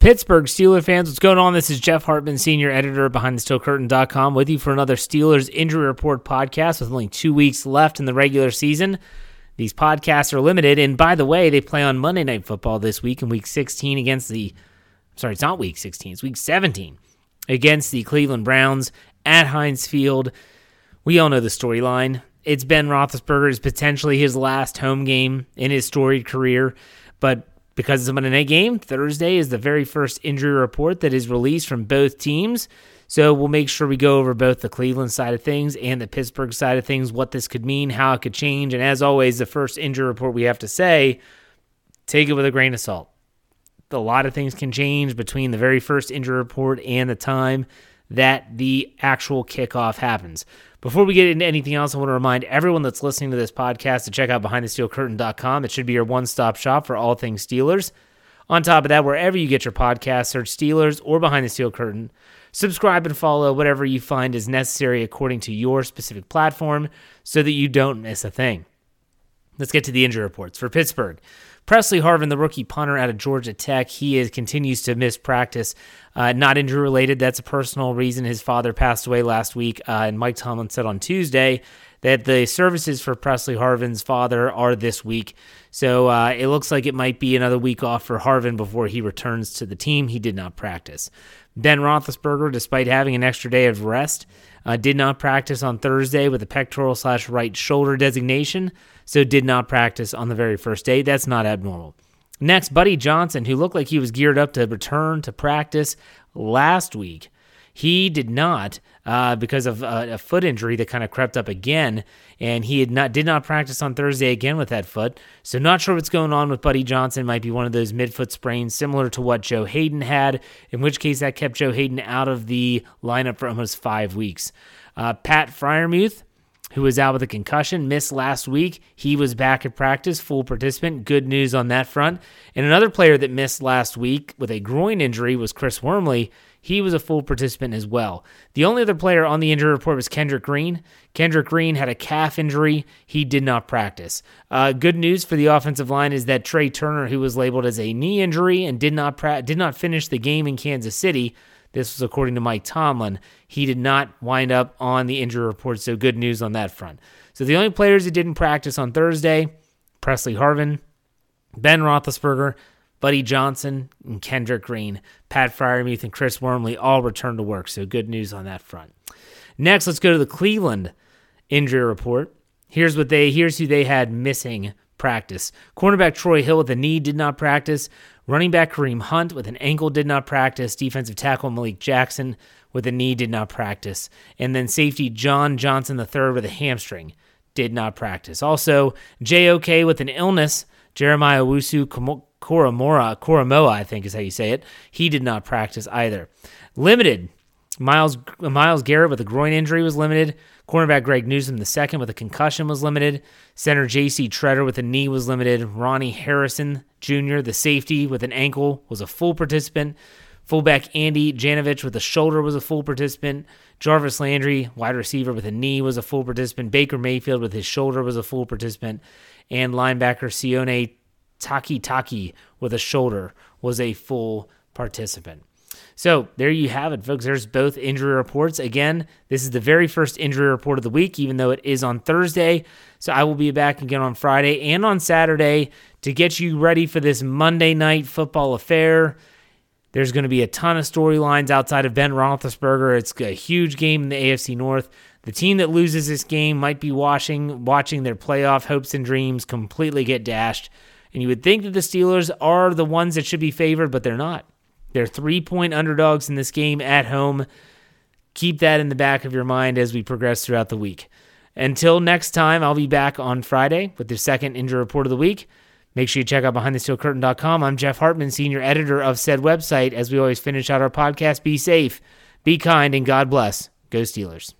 Pittsburgh Steelers fans, what's going on? This is Jeff Hartman, senior editor of BehindTheSteelCurtain.com, with you for another Steelers Injury Report podcast with only two weeks left in the regular season. These podcasts are limited, and by the way, they play on Monday Night Football this week in Week 16 against the. Sorry, it's not Week 16; it's Week 17 against the Cleveland Browns at Heinz Field. We all know the storyline. It's Ben Roethlisberger's potentially his last home game in his storied career, but because it's a Monday night game, Thursday is the very first injury report that is released from both teams. So we'll make sure we go over both the Cleveland side of things and the Pittsburgh side of things, what this could mean, how it could change. And as always, the first injury report we have to say, take it with a grain of salt. A lot of things can change between the very first injury report and the time that the actual kickoff happens. Before we get into anything else, I want to remind everyone that's listening to this podcast to check out BehindTheSteelCurtain.com. It should be your one stop shop for all things Steelers. On top of that, wherever you get your podcast, search Steelers or Behind the Steel Curtain. Subscribe and follow whatever you find is necessary according to your specific platform so that you don't miss a thing. Let's get to the injury reports. For Pittsburgh, Pressley Harvin, the rookie punter out of Georgia Tech, he is, continues to miss practice. Uh, not injury related. That's a personal reason. His father passed away last week, uh, and Mike Tomlin said on Tuesday that the services for Pressley Harvin's father are this week. So uh, it looks like it might be another week off for Harvin before he returns to the team. He did not practice. Ben Roethlisberger, despite having an extra day of rest, uh, did not practice on Thursday with a pectoral slash right shoulder designation, so did not practice on the very first day. That's not abnormal. Next, Buddy Johnson, who looked like he was geared up to return to practice last week, he did not uh, because of a, a, foot injury that kind of crept up again, and he had not did not practice on Thursday again with that foot. So not sure what's going on with Buddy Johnson. Might be one of those midfoot sprains similar to what Joe Haden had, in which case that kept Joe Haden out of the lineup for almost five weeks. Uh, Pat Freiermuth who was out with a concussion, missed last week. He was back at practice, full participant. Good news on that front. And another player that missed last week with a groin injury was Chris Wormley. He was a full participant as well. The only other player on the injury report was Kendrick Green. Kendrick Green had a calf injury. He did not practice. Uh, good news for the offensive line is that Trai Turner, who was labeled as a knee injury and did not pra- did not finish the game in Kansas City, this was according to Mike Tomlin. He did not wind up on the injury report, so good news on that front. So the only players that didn't practice on Thursday, Pressley Harvin, Ben Roethlisberger, Buddy Johnson, and Kendrick Green, Pat Freiermuth, and Chris Wormley all returned to work, so good news on that front. Next, let's go to the Cleveland injury report. Here's what they here's who they had missing practice. Cornerback Troy Hill with a knee did not practice. Running back Kareem Hunt with an ankle did not practice. Defensive tackle Malik Jackson with a knee did not practice. And then safety John Johnson III with a hamstring did not practice. Also, JOK with an illness. Jeremiah Wusu Koramora, Koramoah, I think is how you say it. He did not practice either. Limited. Miles Myles Garrett with a groin injury was limited. Cornerback Greg the second with a concussion was limited. Center J.C. Tretter with a knee was limited. Ronnie Harrison Jr. the safety with an ankle was a full participant. Fullback Andy Janovich with a shoulder was a full participant. Jarvis Landry, wide receiver with a knee, was a full participant. Baker Mayfield with his shoulder was a full participant. And linebacker Sione Takitaki with a shoulder was a full participant. So there you have it, folks. There's both injury reports. Again, this is the very first injury report of the week, even though it is on Thursday. So I will be back again on Friday and on Saturday to get you ready for this Monday night football affair. There's going to be a ton of storylines outside of Ben Roethlisberger. It's a huge game in the AFC North. The team that loses this game might be watching watching their playoff hopes and dreams completely get dashed. And you would think that the Steelers are the ones that should be favored, but they're not. They're three point underdogs in this game at home. Keep that in the back of your mind as we progress throughout the week. Until next time, I'll be back on Friday with the second injury report of the week. Make sure you check out BehindTheSteelCurtain.com. I'm Jeff Hartman, senior editor of said website. As we always finish out our podcast, be safe, be kind, and God bless. Go Steelers.